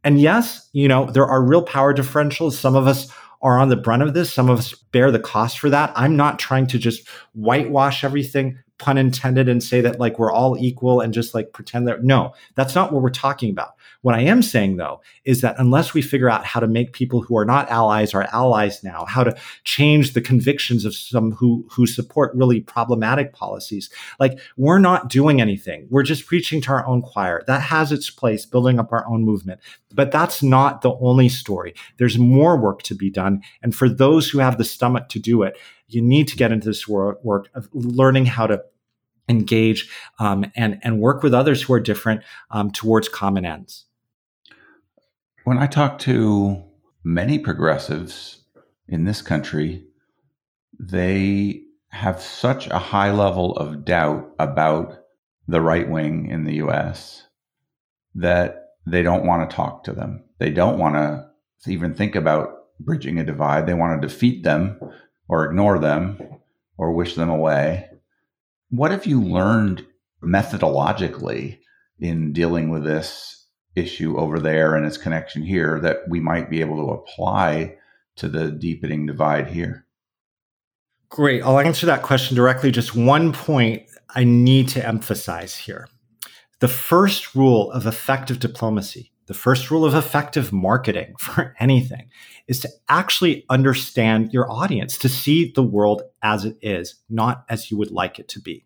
And yes, you know, there are real power differentials. Some of us are on the brunt of this. Some of us bear the cost for that. I'm not trying to just whitewash everything pun intended and say that like we're all equal and just like pretend that no that's not what we're talking about. What i am saying though is that unless we figure out how to make people who are not allies our allies now how to change the convictions of some who who support really problematic policies like we're not doing anything. We're just preaching to our own choir. That has its place building up our own movement. But that's not the only story. There's more work to be done. And for those who have the stomach to do it you need to get into this work, work of learning how to engage um, and and work with others who are different um, towards common ends. When I talk to many progressives in this country, they have such a high level of doubt about the right wing in the U.S. that they don't want to talk to them. They don't want to even think about bridging a divide. They want to defeat them or ignore them or wish them away. What have you learned methodologically in dealing with this issue over there and its connection here that we might be able to apply to the deepening divide here? Great. I'll answer that question directly. Just one point I need to emphasize here. The first rule of effective diplomacy the first rule of effective marketing for anything is to actually understand your audience, to see the world as it is, not as you would like it to be.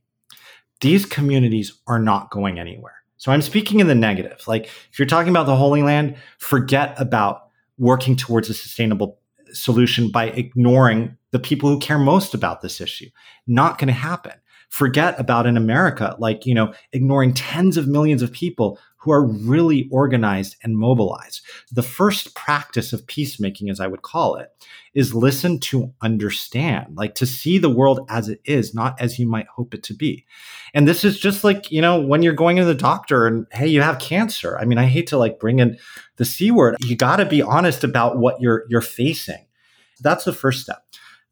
These communities are not going anywhere. So I'm speaking in the negative. Like if you're talking about the Holy Land, forget about working towards a sustainable solution by ignoring the people who care most about this issue. Not going to happen forget about in America, like, you know, ignoring tens of millions of people who are really organized and mobilized. The first practice of peacemaking, as I would call it, is listen to understand, like to see the world as it is, not as you might hope it to be. And this is just like, you know, when you're going to the doctor and, hey, you have cancer. I mean, I hate to like bring in the C word. You got to be honest about what you're, you're facing. That's the first step.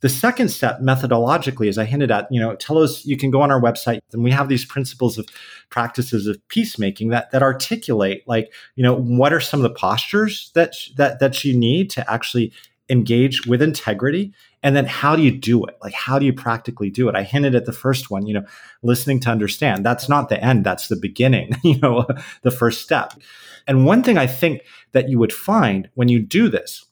The second step methodologically, as I hinted at, you know, tell us you can go on our website and we have these principles of practices of peacemaking that that articulate like, you know, what are some of the postures that that that you need to actually engage with integrity and then how do you do it? Like how do you practically do it? I hinted at the first one you know listening to understand. That's not the end that's the beginning you know the first step. And one thing i think that you would find when you do this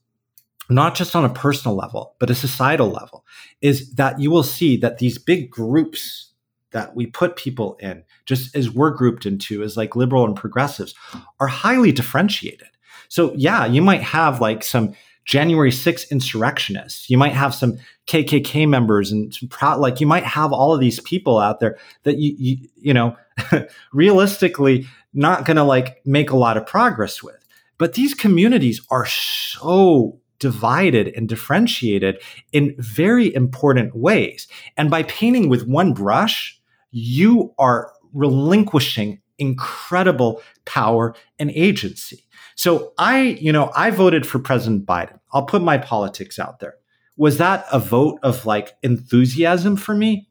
not just on a personal level, but a societal level, is that you will see that these big groups that we put people in, just as we're grouped into as like liberal and progressives, are highly differentiated. So, yeah, you might have like some January 6th insurrectionists. You might have some KKK members and some proud, like you might have all of these people out there that you, you, you know, realistically not going to like make a lot of progress with. But these communities are so divided and differentiated in very important ways. And by painting with one brush, you are relinquishing incredible power and agency. So I, you know, I voted for President Biden. I'll put my politics out there. Was that a vote of like enthusiasm for me?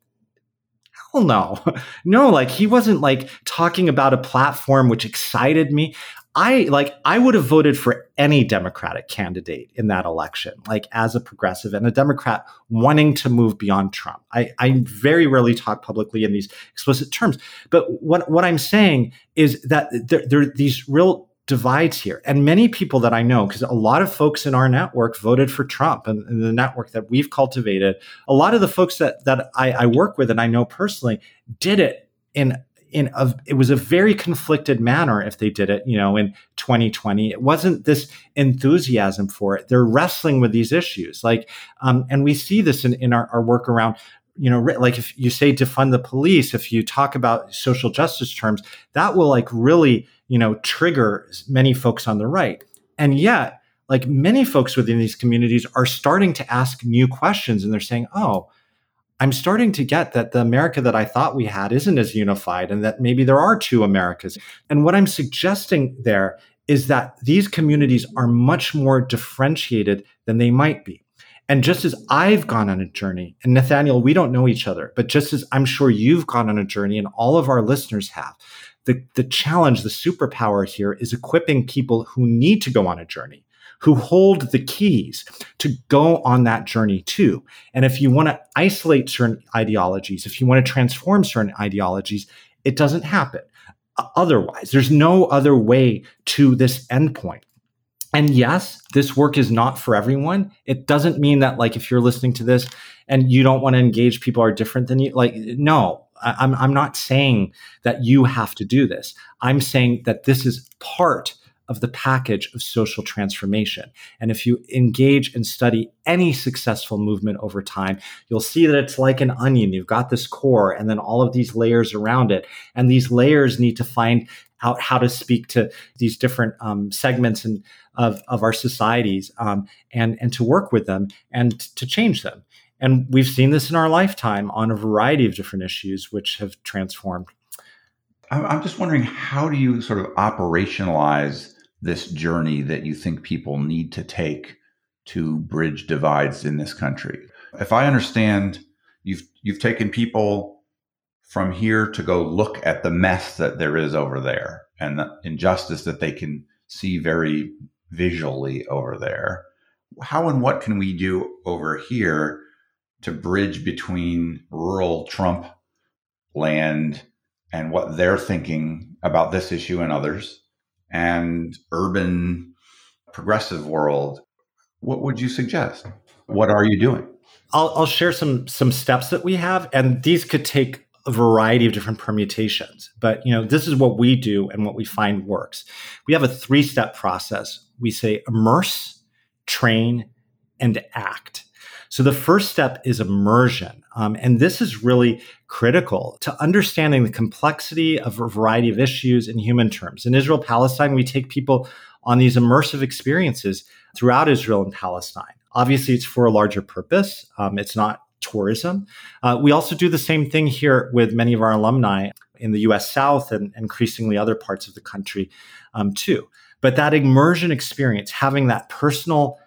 Hell no. No, like he wasn't like talking about a platform which excited me. I like I would have voted for any Democratic candidate in that election, like as a progressive and a Democrat wanting to move beyond Trump. I, I very rarely talk publicly in these explicit terms, but what what I'm saying is that there, there are these real divides here, and many people that I know, because a lot of folks in our network voted for Trump, and, and, the network that we've cultivated, a lot of the folks that that I, I work with and I know personally did it in in a, it was a very conflicted manner if they did it, you know, in 2020. It wasn't this enthusiasm for it. They're wrestling with these issues. Like, um, and we see this in, in our, our work around you know, like if you say defund the police, if you talk about social justice terms, that will like really, you know, trigger many folks on the right. And yet, like many folks within these communities are starting to ask new questions and they're saying, oh, I'm starting to get that the America that I thought we had isn't as unified and that maybe there are two Americas. And what I'm suggesting there is that these communities are much more differentiated than they might be. And just as I've gone on a journey, and Nathaniel, we don't know each other, but just as I'm sure you've gone on a journey and all of our listeners have, the, the challenge, the superpower here is equipping people who need to go on a journey who hold the keys to go on that journey too. And if you want to isolate certain ideologies, if you want to transform certain ideologies, it doesn't happen. Otherwise, there's no other way to this endpoint. And yes, this work is not for everyone. It doesn't mean that, like, if you're listening to this and you don't want to engage, people are different than you. Like, no, I'm, I'm not saying that you have to do this. I'm saying that this is part of the package of social transformation. And if you engage and study any successful movement over time, you'll see that it's like an onion. You've got this core and then all of these layers around it. And these layers need to find out how to speak to these different um, segments and of, of our societies um, and, and to work with them and to change them. And we've seen this in our lifetime on a variety of different issues which have transformed. I'm just wondering how do you sort of operationalize this journey that you think people need to take to bridge divides in this country. If I understand, you've you've taken people from here to go look at the mess that there is over there and the injustice that they can see very visually over there. How and what can we do over here to bridge between rural Trump land and what they're thinking about this issue and others and urban progressive world, what would you suggest? What are you doing? I'll, I'll share some some steps that we have, and these could take a variety of different permutations. But you know, this is what we do and what we find works. We have a three step process. We say immerse, train, and act. So the first step is immersion. Um, and this is really critical to understanding the complexity of a variety of issues in human terms. In Israel Palestine, we take people on these immersive experiences throughout Israel and Palestine. Obviously, it's for a larger purpose, um, it's not tourism. Uh, we also do the same thing here with many of our alumni in the US South and increasingly other parts of the country um, too. But that immersion experience, having that personal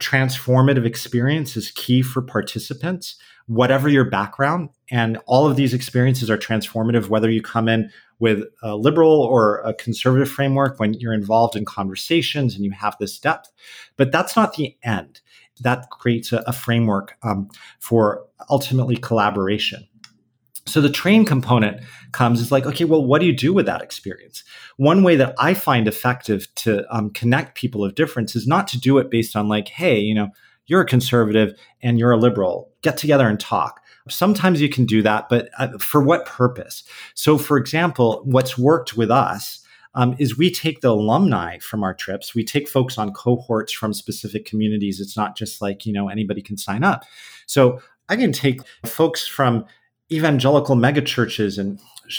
transformative experience is key for participants, whatever your background. And all of these experiences are transformative, whether you come in with a liberal or a conservative framework, when you're involved in conversations and you have this depth. But that's not the end. That creates a, a framework um, for ultimately collaboration. So the train component comes is like, okay, well, what do you do with that experience? One way that I find effective to um, connect people of difference is not to do it based on like, hey, you know, you're a conservative and you're a liberal. Get together and talk. Sometimes you can do that, but uh, for what purpose? So, for example, what's worked with us um, is we take the alumni from our trips. We take folks on cohorts from specific communities. It's not just like, you know, anybody can sign up. So I can take folks from evangelical megachurches and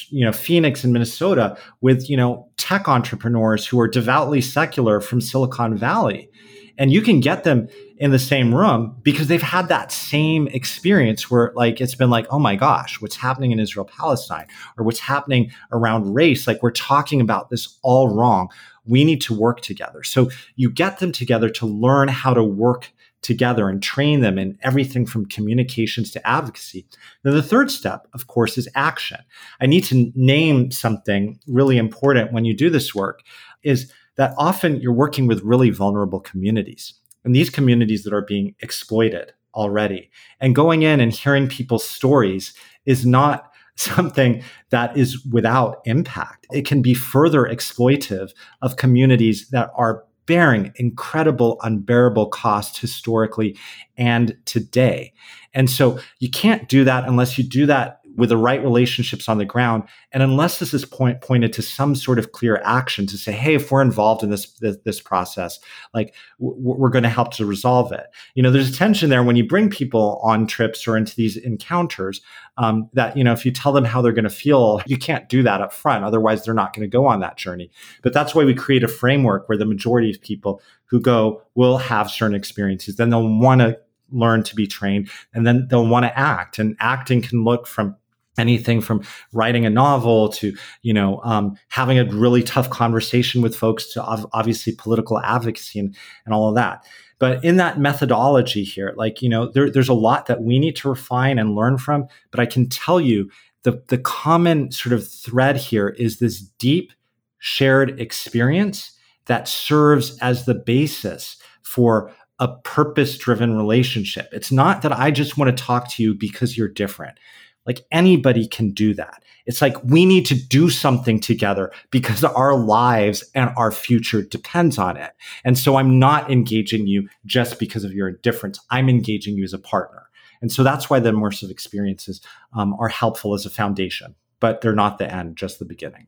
you know Phoenix and Minnesota with you know tech entrepreneurs who are devoutly secular from Silicon Valley. And you can get them in the same room because they've had that same experience where like it's been like oh my gosh what's happening in Israel Palestine? Or what's happening around race? Like we're talking about this all wrong. We need to work together. So you get them together to learn how to work together and train them in everything from communications to advocacy. Then the third step, of course, is action. I need to name something really important when you do this work is that often you're working with really vulnerable communities and these communities that are being exploited already. And going in and hearing people's stories is not something that is without impact. It can be further exploitive of communities that are bearing incredible, unbearable costs historically and today. And so you can't do that unless you do that with the right relationships on the ground. And unless this is point, pointed to some sort of clear action to say, hey, if we're involved in this this, this process, like w- we're going to help to resolve it. You know, there's a tension there when you bring people on trips or into these encounters. Um, that you know, if you tell them how they're going to feel, you can't do that up front. Otherwise, they're not going to go on that journey. But that's why we create a framework where the majority of people who go will have certain experiences. Then they'll want to learn to be trained and then they'll want to act and acting can look from anything from writing a novel to you know um, having a really tough conversation with folks to ov- obviously political advocacy and, and all of that. But in that methodology here like you know there, there's a lot that we need to refine and learn from but i can tell you the, the common sort of thread here is this deep shared experience that serves as the basis for a purpose driven relationship. It's not that I just want to talk to you because you're different. Like anybody can do that. It's like we need to do something together because our lives and our future depends on it. And so I'm not engaging you just because of your indifference. I'm engaging you as a partner. And so that's why the immersive experiences um, are helpful as a foundation, but they're not the end, just the beginning.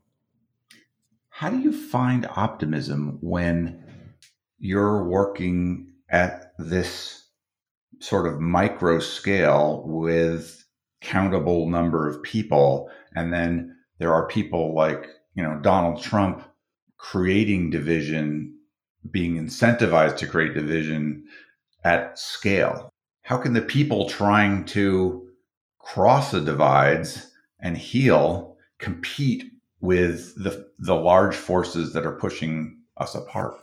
How do you find optimism when you're working at this sort of micro scale with countable number of people. And then there are people like, you know, Donald Trump creating division, being incentivized to create division at scale. How can the people trying to cross the divides and heal compete with the the large forces that are pushing us apart?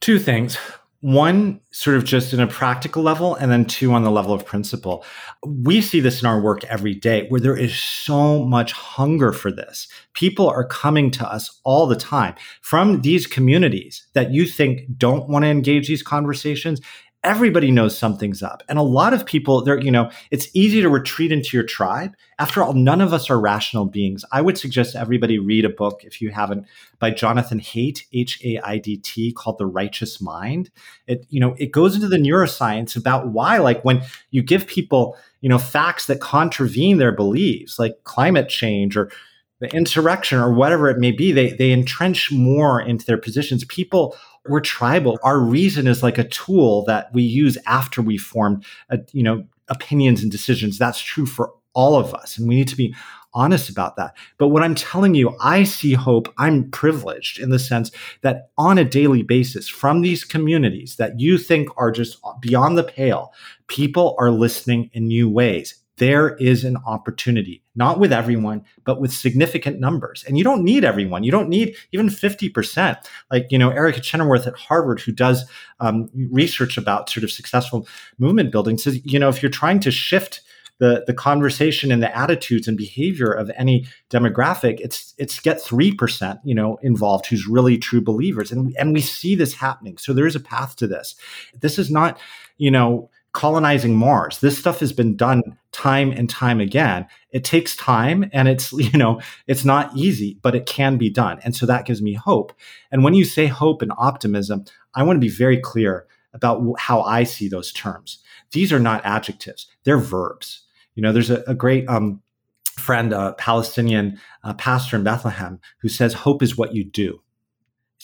Two things one sort of just in a practical level and then two on the level of principle. We see this in our work every day where there is so much hunger for this. People are coming to us all the time from these communities that you think don't want to engage these conversations everybody knows something's up. And a lot of people, they're, you know, it's easy to retreat into your tribe. After all, none of us are rational beings. I would suggest everybody read a book, if you haven't, by Jonathan Haidt, H A I D T, called The Righteous Mind. It, you know, it goes into the neuroscience about why, like, when you give people, you know, facts that contravene their beliefs, like climate change or the insurrection or whatever it may be, they, they entrench more into their positions. People we're tribal. Our reason is like a tool that we use after we form, a, uh, you know, opinions and decisions. That's true for all of us, and we need to be honest about that. But what I'm telling you, I see hope. I'm privileged in the sense that on a daily basis, from these communities that you think are just beyond the pale, people are listening in new ways there is an opportunity, not with everyone, but with significant numbers. And you don't need everyone. You don't need even 50%. Like, you know, Erica Chenoweth at Harvard, who does um, research about sort of successful movement building, says, you know, if you're trying to shift the, the conversation and the attitudes and behavior of any demographic, it's it's get three percent, you know, involved who's really true believers, and and we see this happening. So there is a path to this. This is not, you know, colonizing Mars. This stuff has been done time and time again. It takes time and it's, you know, it's not easy, but it can be done. And so that gives me hope. And when you say hope and optimism, I want to be very clear about how I see those terms. These are not adjectives, they're verbs. You know, there's a, a great um, friend, a Palestinian uh, pastor in Bethlehem, who says, Hope is what you do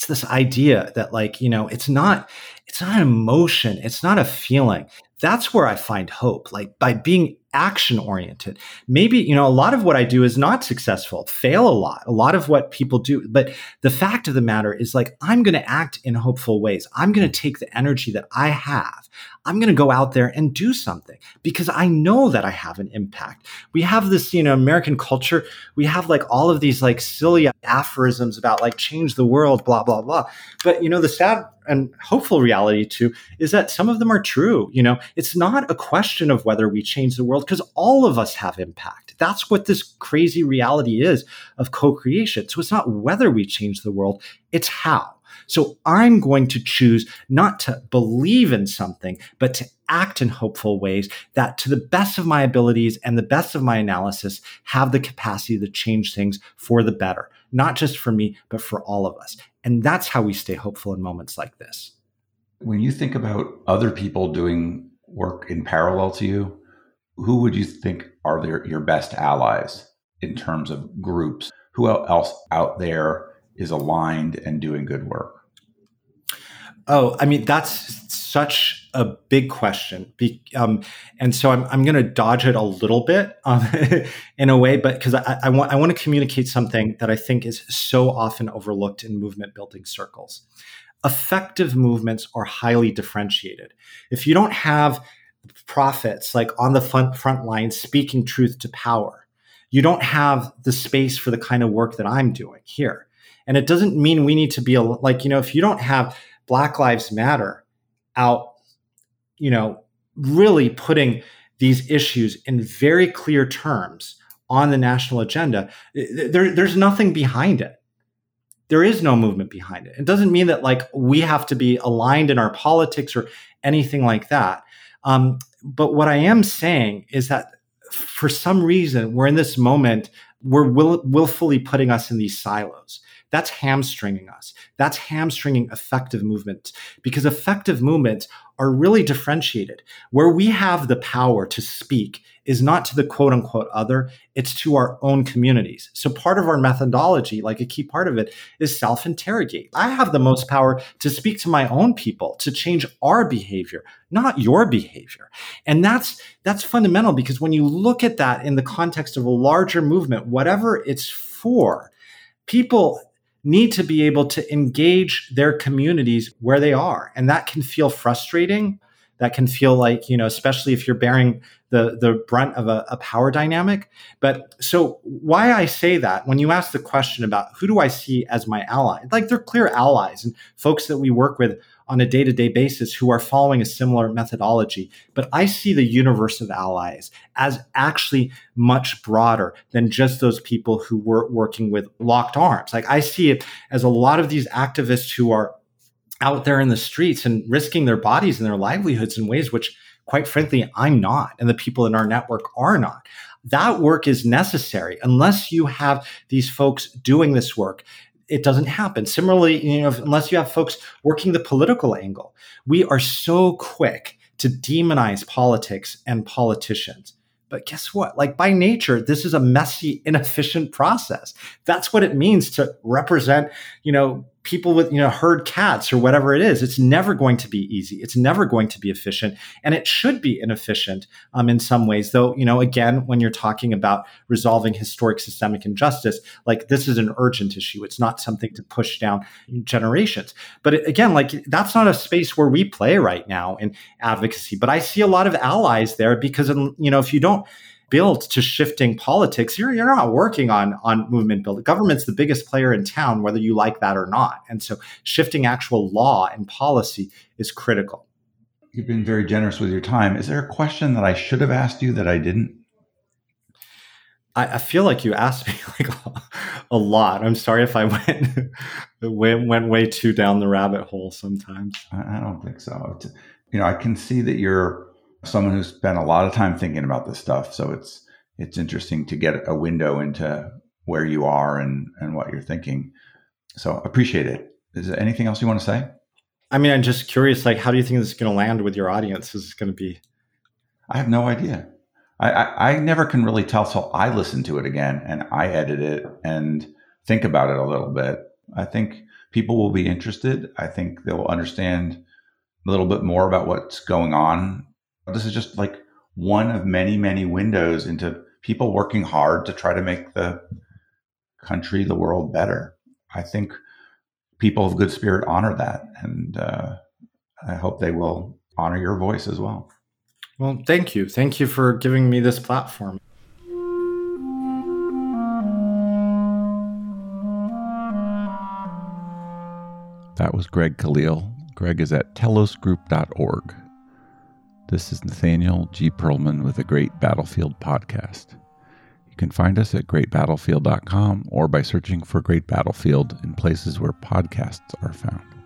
it's this idea that like you know it's not it's not an emotion it's not a feeling that's where i find hope like by being action oriented maybe you know a lot of what i do is not successful fail a lot a lot of what people do but the fact of the matter is like i'm going to act in hopeful ways. I'm going to take the energy that i have I'm going to go out there and do something because I know that I have an impact. We have this, you know, American culture. We have like all of these like silly aphorisms about like change the world, blah, blah, blah. But, you know, the sad and hopeful reality too is that some of them are true. You know, it's not a question of whether we change the world because all of us have impact. That's what this crazy reality is of co creation. So it's not whether we change the world, it's how. So I'm going to choose not to believe in something, but to act in hopeful ways that, to the best of my abilities and the best of my analysis, have the capacity to change things for the better, not just for me, but for all of us. And that's how we stay hopeful in moments like this. When you think about other people doing work in parallel to you, who would you think are their, your best allies in terms of groups? Who else out there is aligned and doing good work? Oh, I mean, that's such a big question. Be, um, and so I'm, I'm going to dodge it a little bit um, in a way, but because I, I, want, I want to communicate something that I think is so often overlooked in movement building circles. Effective movements are highly differentiated. If you don't have prophets like on the front, front line speaking truth to power, you don't have the space for the kind of work that I'm doing here. And it doesn't mean we need to be a, like, you know, if you don't have Black Lives Matter out, you know, really putting these issues in very clear terms on the national agenda, there, there's nothing behind it. There is no movement behind it. It doesn't mean that like we have to be aligned in our politics or anything like that. Um, but what I am saying is that for some reason we're in this moment we're will, willfully putting us in these silos. That's hamstringing us. That's hamstringing effective movement because effective movements are really differentiated. Where we have the power to speak is not to the quote unquote other, it's to our own communities. So part of our methodology, like a key part of it, is self interrogate. I have the most power to speak to my own people, to change our behavior, not your behavior. And that's, that's fundamental because when you look at that in the context of a larger movement, whatever it's for, people need to be able to engage their communities where they are. And that can feel frustrating. That can feel like, you know, especially if you're bearing the, the brunt of a, a power dynamic. But so why I say that when you ask the question about who do I see as my ally, like they're clear allies and folks that we work with on a day to day basis who are following a similar methodology. But I see the universe of allies as actually much broader than just those people who were working with locked arms. Like I see it as a lot of these activists who are out there in the streets and risking their bodies and their livelihoods in ways which, quite frankly, I'm not, and the people in our network are not that work is necessary unless you have these folks doing this work it doesn't happen. Similarly, you know, unless you have folks working the political angle, we are so quick to demonize politics and politicians. But guess what? Like by nature, this is a messy, inefficient process. That's what it means to represent, you know, people with you know herd cats or whatever it is it's never going to be easy. It's never going to be efficient and it should be inefficient um, in some ways though you know again when you're talking about resolving historic systemic injustice like this is an urgent issue. It's not something to push down generations. But again like that's not a space where we play right now in advocacy but i see a lot of allies there because you know if you don't built to shifting politics, you're, you're not working on, on movement building. Government's the biggest player in town, whether you like that or not. And so shifting actual law and policy is critical. You've been very generous with your time. Is there a question that I should have asked you that I didn't? I, I feel like you asked me like a lot. I'm sorry if I went went, went way too down the rabbit hole sometimes. I don't think so. You know, I can see that you're someone who's spent a lot of time thinking about this stuff. So it's it's interesting to get a window into where you are and and what you're thinking. So appreciate it. Is there anything else you want to say? I mean, I'm just curious. Like, how do you think this is going to land with your audience? Is it going to be? I have no idea. I, I, I never can really tell So I listen to it again and I edit it and think about it a little bit. I think people will be interested. I think they'll understand a little bit more about what's going on. This is just like one of many, many windows into people working hard to try to make the country, the world better. I think people of good spirit honor that. And uh, I hope they will honor your voice as well. Well, thank you. Thank you for giving me this platform. That was Greg Khalil. Greg is at telosgroup.org. This is Nathaniel G. Pearlman with the Great Battlefield Podcast. You can find us at greatbattlefield.com or by searching for Great Battlefield in places where podcasts are found.